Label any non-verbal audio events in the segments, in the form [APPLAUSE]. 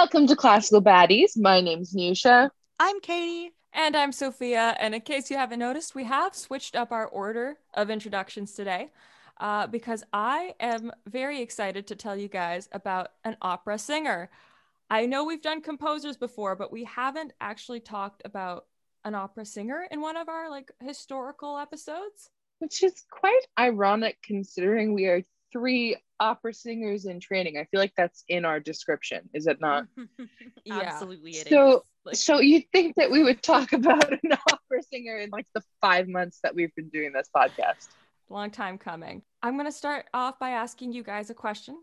Welcome to Classical Baddies. My name's Nusha. I'm Katie. And I'm Sophia. And in case you haven't noticed, we have switched up our order of introductions today uh, because I am very excited to tell you guys about an opera singer. I know we've done composers before, but we haven't actually talked about an opera singer in one of our like historical episodes. Which is quite ironic considering we are three opera singers in training. I feel like that's in our description, is it not? [LAUGHS] Yeah. Absolutely, it is. so Like- so you'd think that we would talk [LAUGHS] about an opera singer in like the five months that we've been doing this podcast. Long time coming. I'm going to start off by asking you guys a question.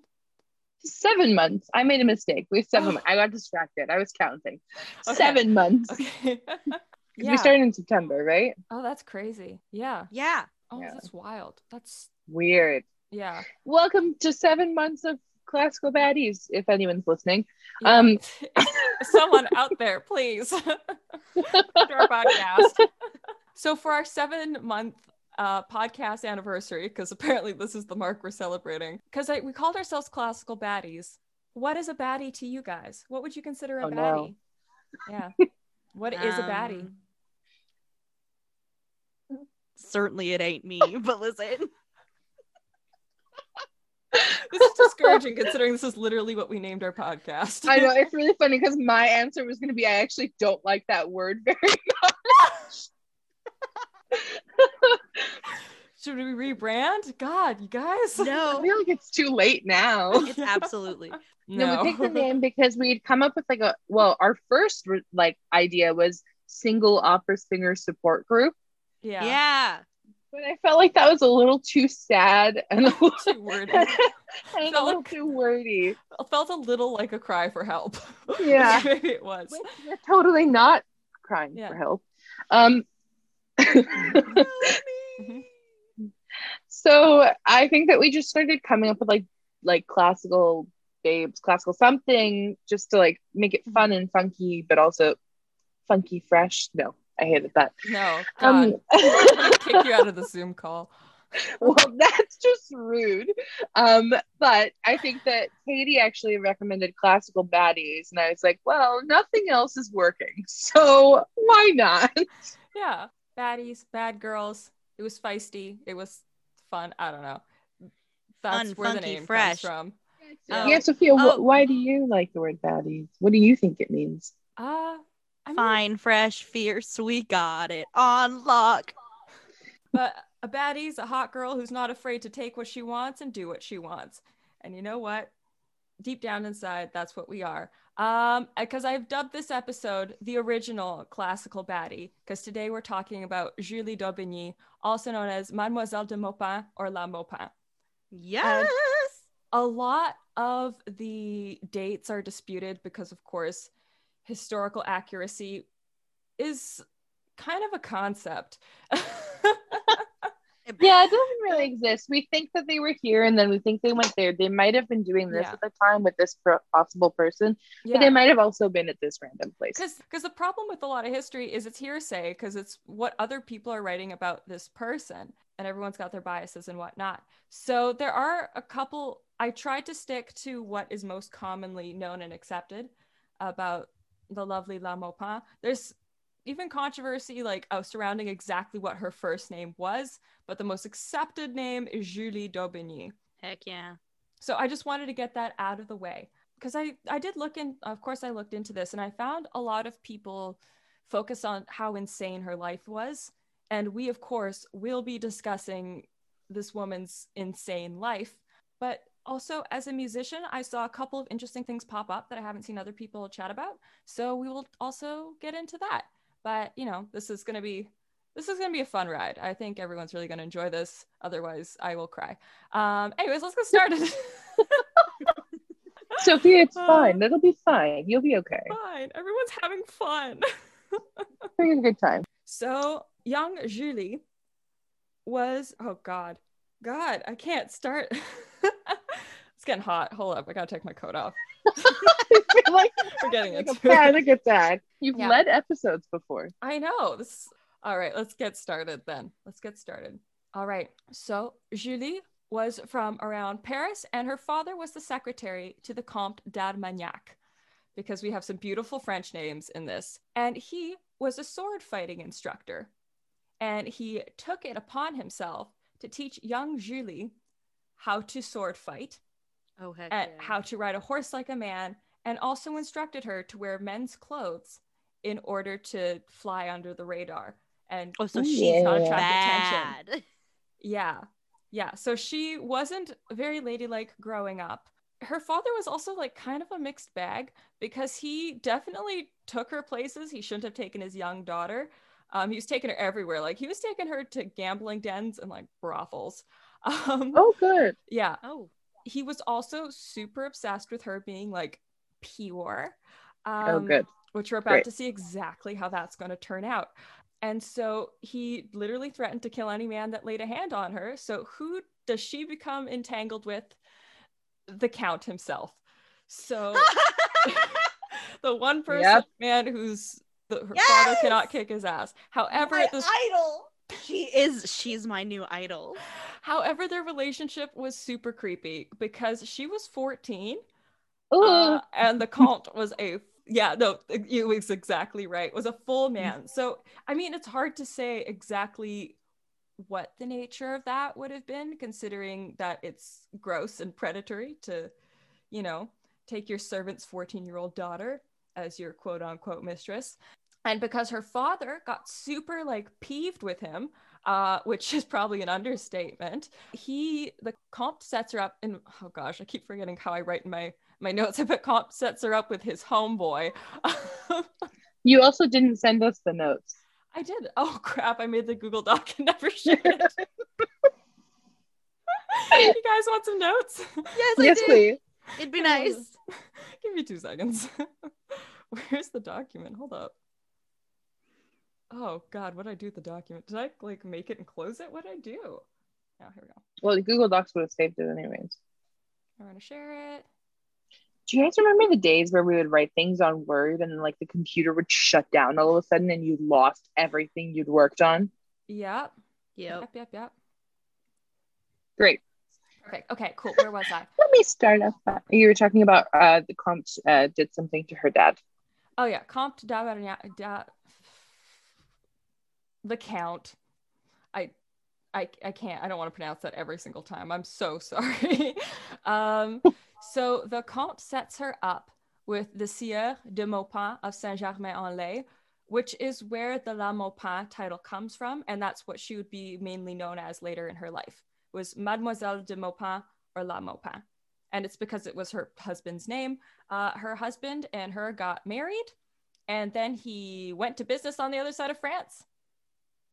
Seven months. I made a mistake. We have seven Oh. months. I got distracted. I was counting. Okay. Seven months. Okay. 'Cause [LAUGHS] We started in September, right? Oh, that's crazy. Yeah. Yeah. Oh, Yeah. that's wild. That's, Weird. Yeah. Welcome to seven months of classical baddies, if anyone's listening. Yeah. Um, [LAUGHS] someone out there, please, [LAUGHS] to our podcast. So for our seven month uh, podcast anniversary, because apparently this is the mark we're celebrating, because we called ourselves classical baddies. What is a baddie to you guys? What would you consider a Oh, no. baddie? Yeah. What is a baddie? Um, Certainly, it ain't me. [LAUGHS] But listen, This is discouraging considering this is literally what we named our podcast. I know it's really funny because my answer was going to be I actually don't like that word very much. Should we rebrand? God, you guys. No. I feel like it's too late now. it's absolutely. [LAUGHS] No, No. we picked the name because we'd come up with like a well, our first like idea was single opera singer support group, yeah. Yeah. But I felt like that was a little too sad and a [LAUGHS] little, Too wordy. [LAUGHS] and a little like- too wordy. It felt a little like a cry for help. [LAUGHS] Yeah. Maybe it was. Which We're totally not crying Yeah. for help. Um, so I think that we just started coming up with like like classical babes, classical something, just to like make it fun and funky, but also funky fresh. No, I hated that. No, God. Um, I'm gonna kick you out of the Zoom call. well, [LAUGHS] that's just rude. Um, but I think that Katie actually recommended classical baddies, and I was like, well, nothing else is working, [LAUGHS] so why not? Yeah. Baddies, bad girls. It was feisty. It was fun. I don't know. That's Fun, where the name fresh. comes from. Oh. Yeah, Sophia, wh- Oh. why do you like the word baddies? What do you think it means? Uh, I mean, Fine, fresh, fierce. We got it on lock. But a baddie's a hot girl who's not afraid to take what she wants and do what she wants. And you know what? Deep down inside, that's what we are. Um, because I've dubbed this episode the original classical baddie, because today we're talking about Julie d'Aubigny, also known as Mademoiselle de Maupin or La Maupin. Yes. A lot of the dates are disputed because, of course, historical accuracy is kind of a concept. [LAUGHS] [LAUGHS] Yeah, it doesn't really exist. We think that they were here and then we think they went there. They might have been doing this Yeah. at the time with this pro- possible person, but they might have also been at this random place. because because the problem with a lot of history is it's hearsay because it's what other people are writing about this person and everyone's got their biases and whatnot so there are a couple i tried to stick to what is most commonly known and accepted about the lovely la maupin. There's even controversy like oh, surrounding exactly what her first name was but the most accepted name is julie daubigny. Heck yeah. so I just wanted to get that out of the way because I I did look in of course I looked into this and I found a lot of people focus on how insane her life was. And we of course will be discussing this woman's insane life but also as a musician I saw a couple of interesting things pop up that I haven't seen other people chat about so we will also get into that but you know this is going to be this is going to be a fun ride. I think everyone's really going to enjoy this. Otherwise, I will cry. Um, anyways, let's get started. [LAUGHS] Sophia, it's Uh, fine. It'll be fine. You'll be okay. Fine. Everyone's having fun. [LAUGHS] Having a good time. so, young Julie was, oh God, God, I can't start. [LAUGHS] it's getting hot. Hold up. I got to take my coat off. [LAUGHS] [LAUGHS] I feel like We're getting like a into it. attack. You've Yeah. led episodes before. I know. This all right, let's get started then. Let's get started. All right. So Julie was from around Paris, and her father was the secretary to the Comte d'Armagnac. because we have some beautiful French names in this. And he was a sword fighting instructor. And he took it upon himself to teach young Julie how to sword fight, Oh heck. and yeah. how to ride a horse like a man, and also instructed her to wear men's clothes in order to fly under the radar. And Oh, so Ooh, she's yeah. not attract bad. [LAUGHS] yeah. Yeah. So she wasn't very ladylike growing up. Her father was also like kind of a mixed bag because he definitely took her places he shouldn't have taken his young daughter. Um, he was taking her everywhere. Like he was taking her to gambling dens and like brothels. [LAUGHS] Um, Oh, good. yeah. Oh. He was also super obsessed with her being like pure. Um, Oh, good. which we're about Great. to see exactly how that's going to turn out. And so he literally threatened to kill any man that laid a hand on her. So who does she become entangled with? The count himself. So [LAUGHS] the one person Yep. man who's the, her father cannot kick his ass. However, my this idol. She is. She's my new idol. however their relationship was super creepy because she was 14 uh, and the comte was a yeah no you was exactly right was a full man so i mean it's hard to say exactly what the nature of that would have been considering that it's gross and predatory to you know take your servant's 14 year old daughter as your quote unquote mistress and because her father got super like peeved with him uh, which [LAUGHS] is probably an understatement he the comte sets her up and oh gosh i keep forgetting how i write in my my notes [LAUGHS] but comte sets her up with his homeboy [LAUGHS] you also didn't send us the notes. i did oh crap i made the google doc and never shared it you guys want some notes Yes, I yes, do. please. It'd be nice. give me two seconds where's the document hold up oh god what did i do with the document did i like make it and close it what did i do oh here we go Well, Google Docs would have saved it anyways. i'm gonna share it Do you guys remember the days where we would write things on Word and like the computer would shut down all of a sudden and you lost everything you'd worked on? yep Yep. yep yep yep Great. perfect okay cool where was i [LAUGHS] Let me start off. that. You were talking about uh, the comte uh, did something to her dad. Oh yeah, Comte d'Averignac, da, the Count. I, I, I can't. I don't want to pronounce that every single time. I'm so [LAUGHS] sorry. um, so the Comte sets her up with the Sieur de Maupin of Saint-Germain-en-Laye, which is where the La Maupin title comes from, and that's what she would be mainly known as later in her life. Was Mademoiselle de Maupin or La Maupin, and it's because it was her husband's name. Uh, her husband and her got married, and then he went to business on the other side of France,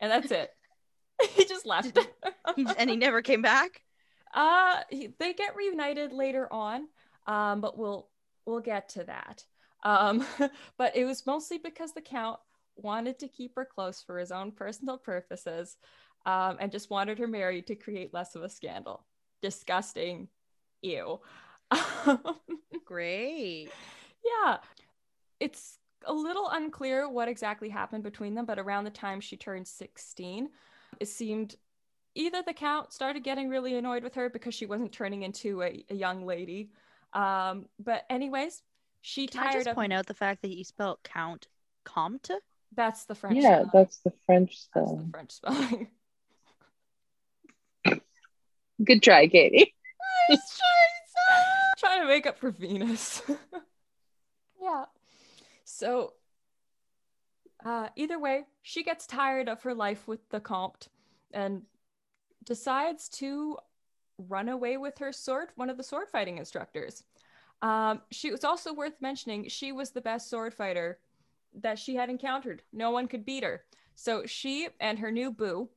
and that's it. [LAUGHS] he just left. And he never came back. Uh, he, they get reunited later on, um, but we'll we'll get to that. Um, [LAUGHS] but it was mostly because the count wanted to keep her close for his own personal purposes, um, and just wanted her married to create less of a scandal. Disgusting, ew. [LAUGHS] Great. yeah, it's a little unclear what exactly happened between them, but around the time she turned 16, it seemed either the count started getting really annoyed with her because she wasn't turning into a, a young lady. Um, but anyways, she Can I just of point out the fact that you spelled count Comte? that's the French. yeah, spelling. that's the French That's the spelling. French spelling. [LAUGHS] Good try, Katie. [LAUGHS] trying to make up for Venus. [LAUGHS] yeah. So, uh, either way, she gets tired of her life with the Comte and decides to run away with her sword, one of the sword fighting instructors. Um, she was also worth mentioning she was the best sword fighter that she had encountered. No one could beat her. So she and her new boo,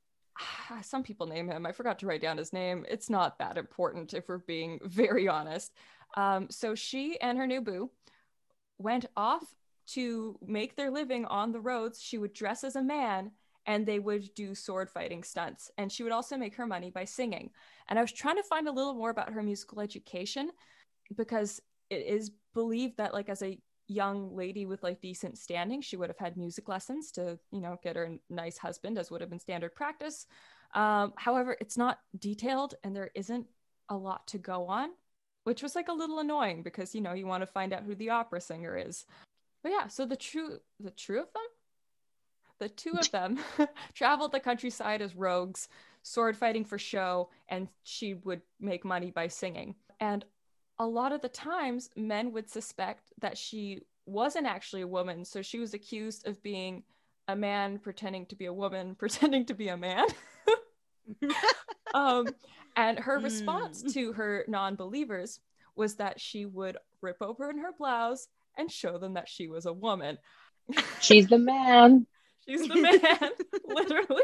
[SIGHS] some people name him. I forgot to write down his name. It's not that important if we're being [LAUGHS] very honest. Um, so she and her new boo went off to make their living on the roads. She would dress as a man and they would do sword fighting stunts. And she would also make her money by singing. And I was trying to find a little more about her musical education because it is believed that, like, as a young lady with like decent standing, she would have had music lessons to, you know, get her a nice husband, as would have been standard practice. Um, however, it's not detailed and there isn't a lot to go on. Which was like a little annoying because you know you want to find out who the opera singer is. But yeah, so the true the true of them, the two of them [LAUGHS] traveled the countryside as rogues, sword fighting for show, and she would make money by singing. And a lot of the times, men would suspect that she wasn't actually a woman, so she was accused of being a man pretending to be a woman, [LAUGHS] pretending to be a man. [LAUGHS] um, and her response Mm. to her non believers was that she would rip open her blouse and show them that she was a woman. She's the man. [LAUGHS] She's the man, [LAUGHS] literally.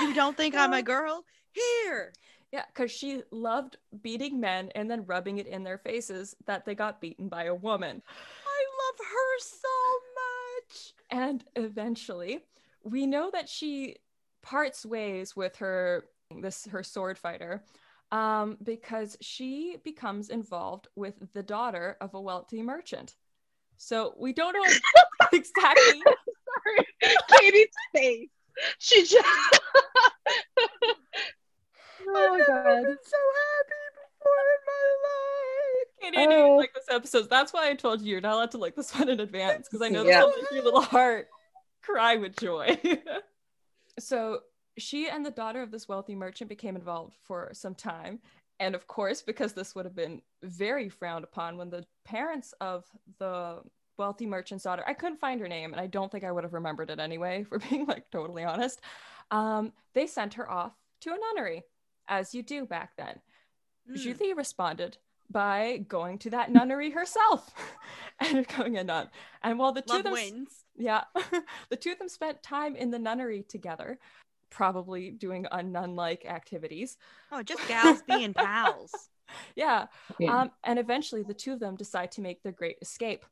You don't think I'm a girl? Here. Yeah, because she loved beating men and then rubbing it in their faces that they got beaten by a woman. I love her so much. And eventually, we know that she parts ways with her this her sword fighter um, because she becomes involved with the daughter of a wealthy merchant. So we don't know [LAUGHS] [LAUGHS] exactly. [LAUGHS] Sorry. Katie's face. She just. oh my god. been so happy before in my life. Katie, I Oh. like this episode. That's why I told you you're not allowed to like this one in advance because I know this Yeah. will make your little heart cry with joy. so she and the daughter of this wealthy merchant became involved for some time. And of course, because this would have been very frowned upon when the parents of the wealthy merchant's daughter, I couldn't find her name, and I don't think I would have remembered it anyway, [LAUGHS] for being like totally honest. Um, they sent her off to a nunnery, as you do back then. Mm. Julie responded by going to that nunnery herself [LAUGHS] and becoming a nun. And while the two Love of them, wins. yeah, [LAUGHS] the two of them spent time in the nunnery together, probably doing unnun-like activities. Oh, just [LAUGHS] gals being pals. Yeah, Yeah. um, and eventually the two of them decide to make their great escape.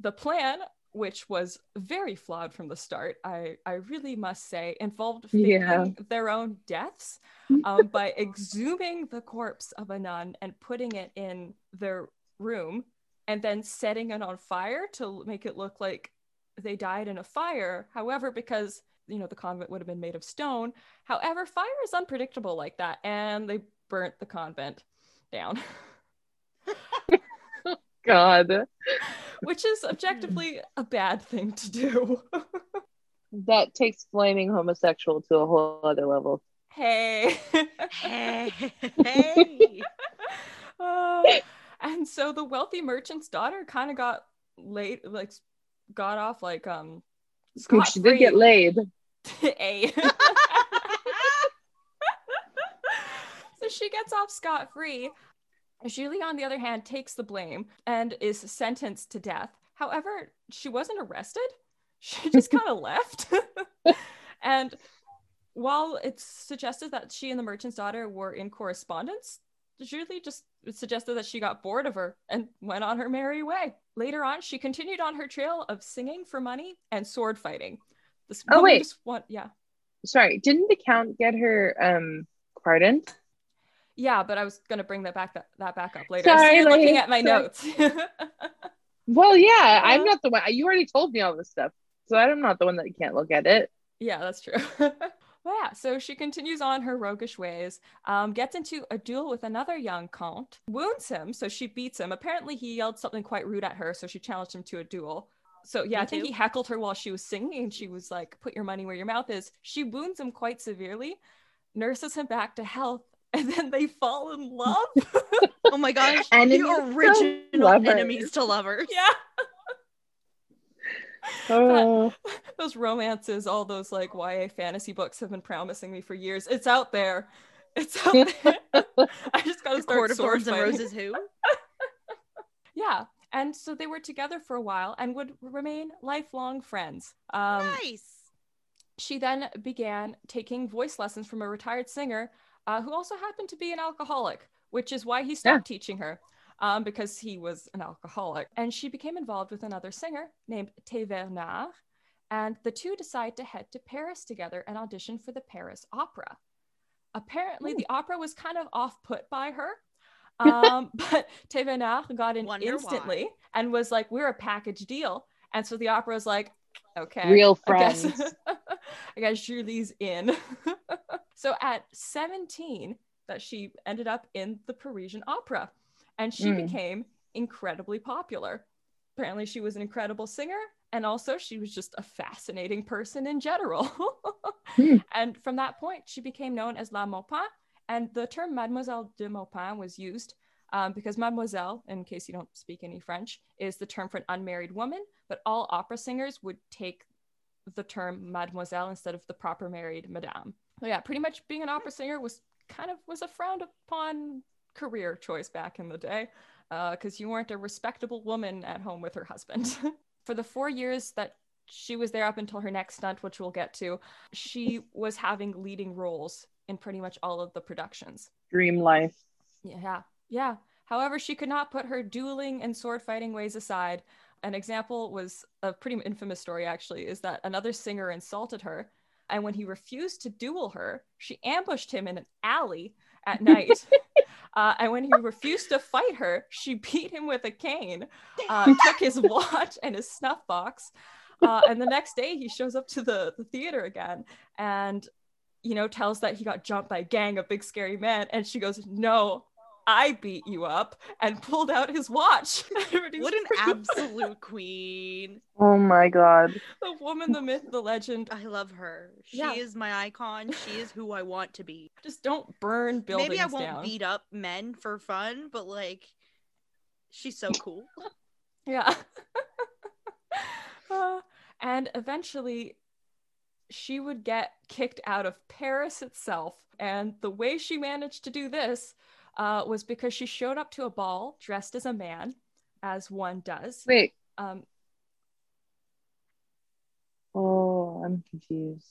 The plan, which was very flawed from the start, I, I really must say, involved faking Yeah. their own deaths [LAUGHS] um, by exhuming the corpse of a nun and putting it in their room and then setting it on fire to make it look like they died in a fire. However, because you know the convent would have been made of stone. However, fire is unpredictable like that, and they burnt the convent down. [LAUGHS] God. which is objectively a bad thing to do. That takes flaming homosexual to a whole other level. hey. Hey, [LAUGHS] hey. Uh, and so the wealthy merchant's daughter kind of got late, like got off like um. She did get laid. [LAUGHS] A. [LAUGHS] so she gets off scot free. Julie, on the other hand, takes the blame and is sentenced to death. However, she wasn't arrested. [LAUGHS] She just kind of left. and while it's suggested that she and the merchant's daughter were in correspondence, Julie just suggested that she got bored of her and went on her merry way. Later on, she continued on her trail of singing for money and sword fighting. This Oh, wait. just want, yeah. Sorry, didn't the count get her um pardoned? Yeah, but I was gonna bring that back that, that back up later. Sorry, you're looking at my sorry. notes. [LAUGHS] Well, yeah, I'm not the one. You already told me all this stuff, so I'm not the one that can't look at it. yeah, that's true. [LAUGHS] well, yeah, so she continues on her roguish ways, um, gets into a duel with another young count, wounds him, so she beats him. Apparently, he yelled something quite rude at her, so she challenged him to a duel. So yeah, Me I think too. he heckled her while she was singing, and she was like, "Put your money where your mouth is." She wounds him quite severely, nurses him back to health, [LAUGHS] and then they fall in love. Oh my gosh. Enemies the to original lovers. enemies to lovers. [LAUGHS] yeah. [LAUGHS] Oh, those romances, all those like YA fantasy books have been promising me for years. It's out there. It's [LAUGHS] out there. I just gotta The start Court of Thorns and. Roses who? [LAUGHS] Yeah. And so they were together for a while and would remain lifelong friends. Um, nice. She then began taking voice lessons from a retired singer uh, who also happened to be an alcoholic, which is why he stopped teaching her um, because he was an alcoholic. And she became involved with another singer named Thévenard. And the two decide to head to Paris together and audition for the Paris Opera. Apparently, the opera was kind of off put by her. [LAUGHS] Um, but Thévenard got in Wonder instantly and was like, We're a package deal. And so the opera was like, Okay. real I guess, friends. [LAUGHS] I guess Julie's in. [LAUGHS] so at 17, that she ended up in the Parisian opera and she Mm. became incredibly popular. Apparently, she was an incredible singer and also she was just a fascinating person in general. [LAUGHS] Hmm. And from that point, she became known as La Maupin. And the term Mademoiselle de Maupin was used um, because Mademoiselle, in case you don't speak any French, is the term for an unmarried woman. But all opera singers would take the term Mademoiselle instead of the proper married Madame. So yeah, pretty much being an opera singer was kind of was a frowned upon career choice back in the day uh, because you weren't a respectable woman at home with her husband. [LAUGHS] For the four years that she was there up until her next stunt, which we'll get to, she was having leading roles in pretty much all of the productions. Dream life. Yeah, yeah. However, she could not put her dueling and sword fighting ways aside. An example was a pretty infamous story, actually, is that another singer insulted her. And when he refused to duel her, she ambushed him in an alley at [LAUGHS] night. Uh, and when he refused to fight her, she beat him with a cane, uh, took his [LAUGHS] watch and his snuff box. Uh, and the next day, he shows up to the, the theater again and, you know, tells that he got jumped by a gang of big scary men. And she goes, No, I beat you up and pulled out his watch. [LAUGHS] What an absolute [LAUGHS] queen. Oh my god. the woman, the myth, the legend. I love her. She Yeah. is my icon. She is who I want to be. [LAUGHS] Just don't burn buildings Maybe I won't down. beat up men for fun, but like she's so cool. Yeah. Uh, and eventually, she would get kicked out of Paris itself. And the way she managed to do this uh, was because she showed up to a ball dressed as a man, as one does. Wait. Um, Oh, I'm confused.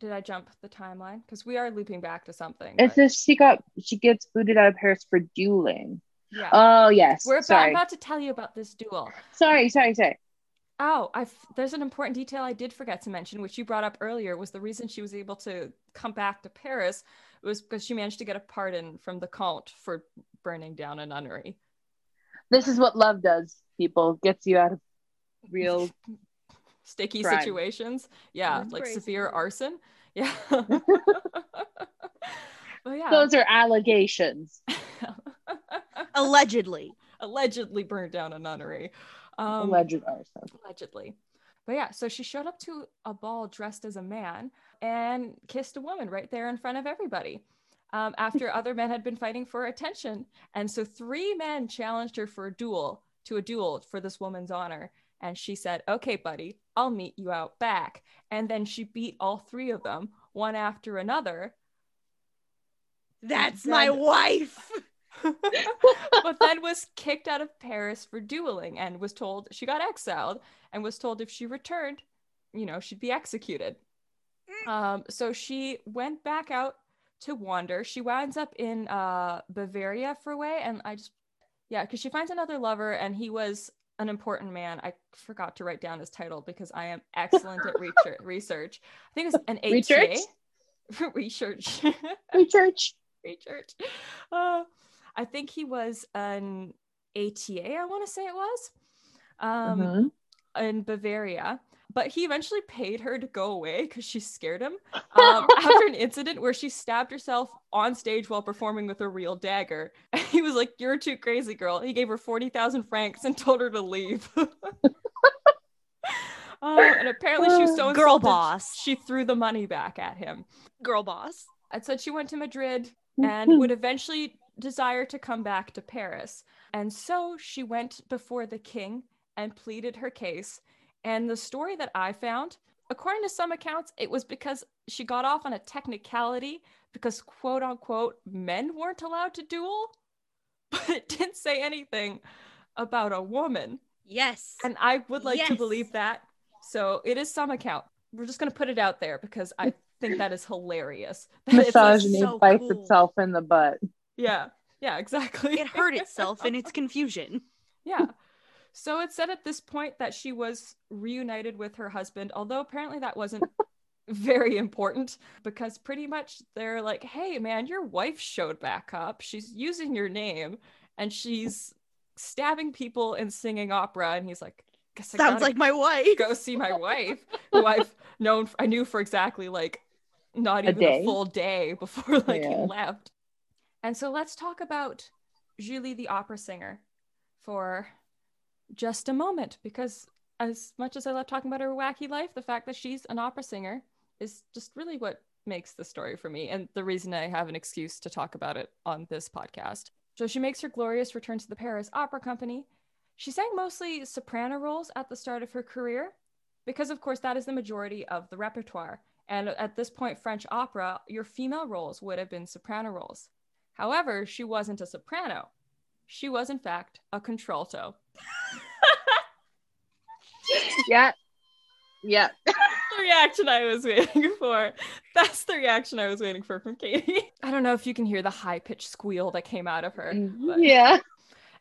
did I jump the timeline? Because we are looping back to something. It but- says she got she gets booted out of Paris for dueling. yeah. Oh yes. We're about, sorry. about to tell you about this duel. sorry, sorry, sorry. Oh, I there's an important detail I did forget to mention, which you brought up earlier, was the reason she was able to come back to Paris was because she managed to get a pardon from the Count for burning down a nunnery. This is what love does, people. Gets you out of real [LAUGHS] Sticky Crime. situations. Yeah, That's like crazy. severe arson. Yeah. [LAUGHS] but yeah. those are allegations. [LAUGHS] Allegedly. Allegedly burned down a nunnery. Um, Alleged arson. allegedly. But yeah, so she showed up to a ball dressed as a man and kissed a woman right there in front of everybody. Um, after [LAUGHS] other men had been fighting for attention. And so three men challenged her for a duel, to a duel for this woman's honor. And she said, Okay, buddy, I'll meet you out back. And then she beat all three of them, one after another. That's Then- my wife. [LAUGHS] [LAUGHS] but then was kicked out of Paris for dueling and was told she got exiled and was told if she returned, you know, she'd be executed. Um, so she went back out to wander. She winds up in uh, Bavaria for a way, and I just, yeah, because she finds another lover, and he was an important man. I forgot to write down his title because I am excellent at research. [LAUGHS] research. I think it's an Research? HTA. [LAUGHS] research. Hey, church. Church. Uh, I think he was an ATA, I want to say it was, um, Mhm. in Bavaria. But he eventually paid her to go away because she scared him um, after an incident where she stabbed herself on stage while performing with a real dagger. [LAUGHS] And he was like, You're too crazy, girl. He gave her 40,000 francs and told her to leave. [LAUGHS] Um, and apparently, she was so [SIGHS] Girl boss. She threw the money back at him Girl boss. and said she went to Madrid and would eventually desire to come back to Paris. And so she went before the king and pleaded her case. And the story that I found, according to some accounts, it was because she got off on a technicality because, quote unquote, men weren't allowed to duel. [LAUGHS] But it didn't say anything about a woman. Yes. And I would like to believe that. So it is some account. We're just going to put it out there because I think that is hilarious. [LAUGHS] It's like- so bites cool. itself in the butt. yeah. Yeah, exactly. it hurt [LAUGHS] itself in its confusion. yeah. So it said at this point that she was reunited with her husband, although apparently that wasn't [LAUGHS] very important because pretty much they're like, hey, man, your wife showed back up. She's using your name and she's stabbing people and singing opera. And he's like, guess I Sounds like my wife. go see my wife, who I've known, I knew for exactly like not A even day? a full day before [LAUGHS] like Yeah. he left. And so let's talk about Julie the opera singer for just a moment because as much as I love talking about her wacky life, the fact that she's an opera singer is just really what makes the story for me and the reason I have an excuse to talk about it on this podcast. So she makes her glorious return to the Paris Opera Company. She sang mostly soprano roles at the start of her career because, of course, that is the majority of the repertoire. And at this point, French opera, your female roles would have been soprano roles. However, she wasn't a soprano. She was, in fact, a contralto. [LAUGHS] yeah. Yeah. [LAUGHS] the reaction I was waiting for. That's the reaction I was waiting for from Katie. [LAUGHS] I don't know if you can hear the high pitched squeal that came out of her. But... Yeah.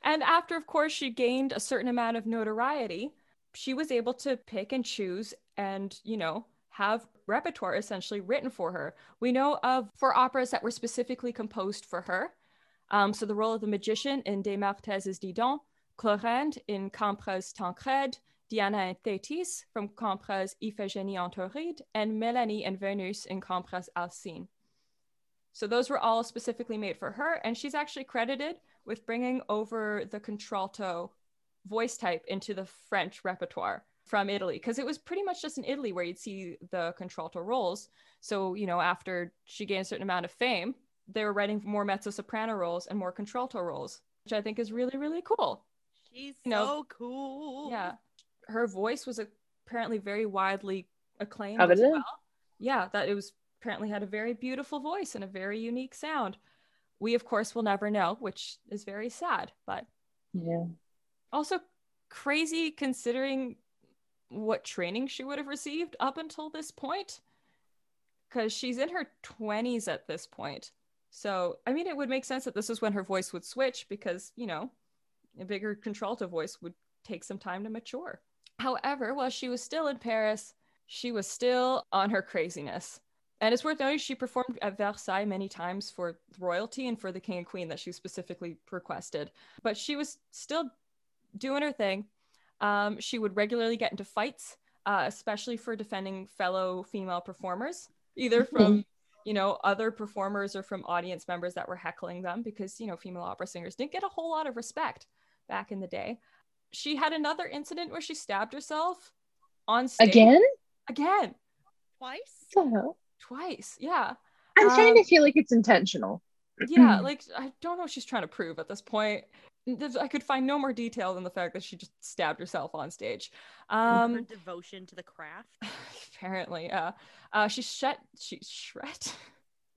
And after, of course, she gained a certain amount of notoriety, she was able to pick and choose and, you know, have repertoire essentially written for her. We know of four operas that were specifically composed for her. Um, so the role of the magician in Desmarets's Didon, Clorinde in Campra's Tancred, Diana and Thetis from Campra's Iphigénie en Tauride, and Melanie and Venus in Campra's Alcine. So those were all specifically made for her, and she's actually credited with bringing over the contralto voice type into the French repertoire from Italy because it was pretty much just in Italy where you'd see the contralto roles. So, you know, after she gained a certain amount of fame, they were writing more mezzo soprano roles and more contralto roles, which I think is really, really cool. She's you know, so cool. Yeah her voice was apparently very widely acclaimed as well. Yeah, that it was apparently had a very beautiful voice and a very unique sound. We of course will never know, which is very sad, but yeah. Also crazy considering what training she would have received up until this point because she's in her 20s at this point. So, I mean, it would make sense that this is when her voice would switch because, you know, a bigger contralto voice would take some time to mature. However, while she was still in Paris, she was still on her craziness. And it's worth noting she performed at Versailles many times for royalty and for the king and queen that she specifically requested. But she was still doing her thing. Um, she would regularly get into fights, uh, especially for defending fellow female performers, either from [LAUGHS] you know other performers or from audience members that were heckling them, because you know female opera singers didn't get a whole lot of respect back in the day she had another incident where she stabbed herself on stage. Again? Again. Twice? So? Twice, yeah. I'm um, trying to feel like it's intentional. yeah, [CLEARS THROAT] like I don't know what she's trying to prove at this point. I could find no more detail than the fact that she just stabbed herself on stage. Um, Her devotion to the craft. [LAUGHS] Apparently, yeah. Uh, she shut. She shred.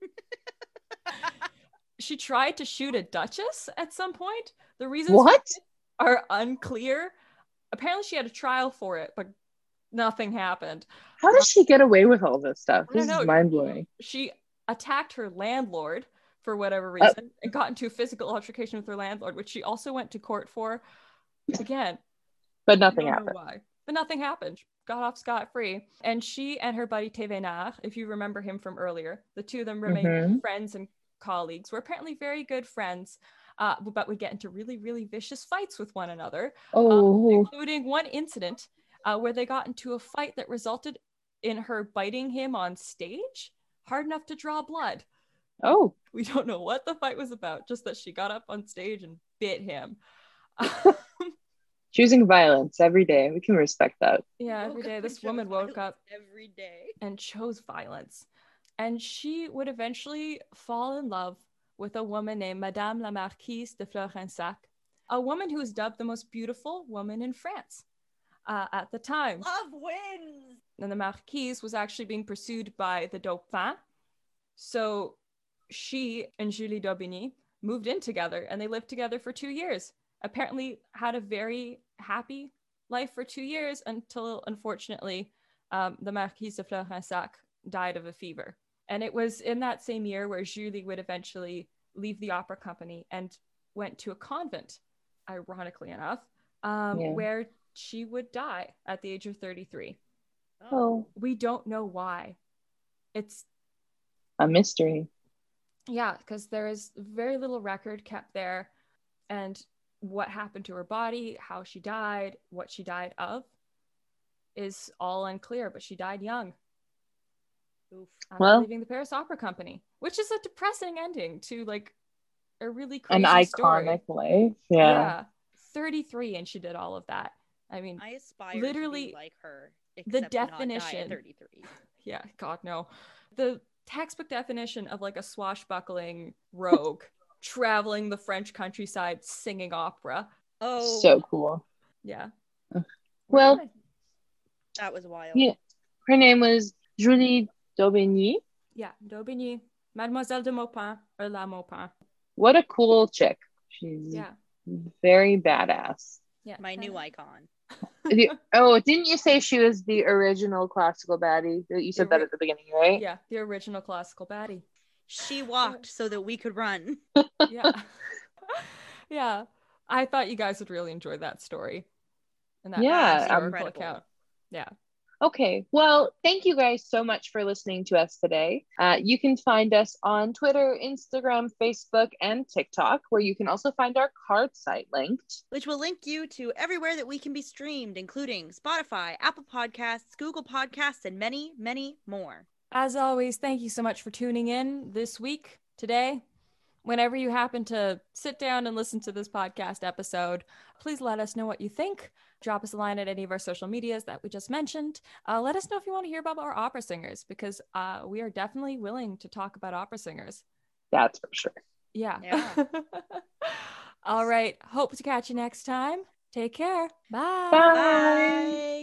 [LAUGHS] she tried to shoot a duchess at some point. The reasons what are unclear. Apparently, she had a trial for it, but nothing happened. How does she get away with all this stuff? This is mind blowing. She attacked her landlord for whatever uh, reason and got into a physical altercation with her landlord, which she also went to court for. Again, but nothing happened. Why? But nothing happened. Got off scot free. And she and her buddy Thévenard, if you remember him from earlier, the two of them remained mm-hmm. friends and colleagues. Were apparently very good friends uh, but we get into really, really vicious fights with one another, um, oh. um, including one incident uh, where they got into a fight that resulted in her biting him on stage hard enough to draw blood. Oh. [LAUGHS] We don't know what the fight was about, just that she got up on stage and bit him. Choosing violence every day. We can respect that. Yeah, every day. This woman woke up every day and chose violence. And she would eventually fall in love with a woman named Madame la Marquise de Florensac, a woman who was dubbed the most beautiful woman in France uh, at the time. Love wins! And the Marquise was actually being pursued by the Dauphin. So she and Julie d'Aubigny moved in together and they lived together for two years. Apparently, had a very happy life for two years until, unfortunately, um, the Marquise de Florensac died of a fever. And it was in that same year where Julie would eventually leave the opera company and went to a convent, ironically enough, um, yeah. where she would die at the age of 33. Oh. We don't know why. It's a mystery. Yeah, because there is very little record kept there. And what happened to her body, how she died, what she died of is all unclear, but she died young. Oof. well, leaving the Paris Opera Company, which is a depressing ending to like a really crazy An story. iconic life. Yeah. yeah. 33 and she did all of that. I mean, I aspire Literally, to be like her. the except not die at definition- 33. [LAUGHS] yeah, God, no. The textbook definition of like a swashbuckling rogue traveling the French countryside singing opera. Oh, So cool. Yeah. Well- that was wild. Yeah. Her name was Julie d'Aubigny. yeah, d'Aubigny, Mademoiselle de Maupin, or La Maupin. What a cool chick. She's Yeah. very badass. Yeah. My new icon. The- oh, didn't you say she was the original classical baddie? You said that at the beginning, right? Yeah, the original classical baddie. She walked so that we could run. [LAUGHS] Yeah. [LAUGHS] yeah. I thought you guys would really enjoy that story. And that Yeah, historical um, incredible. account. Yeah. Okay. Well, thank you guys so much for listening to us today. Uh, you can find us on Twitter, Instagram, Facebook, and TikTok, where you can also find our card site linked. which will link you to everywhere that we can be streamed, including Spotify, Apple Podcasts, Google Podcasts, and many, many more. As always, thank you so much for tuning in this week, today. Whenever you happen to sit down and listen to this podcast episode, please let us know what you think. Drop us a line at any of our social medias that we just mentioned. Uh, let us know if you want to hear about our opera singers because uh, we are definitely willing to talk about opera singers. That's for sure. Yeah. Yeah. [LAUGHS] All right. Hope to catch you next time. Take care. Bye. Bye. Bye.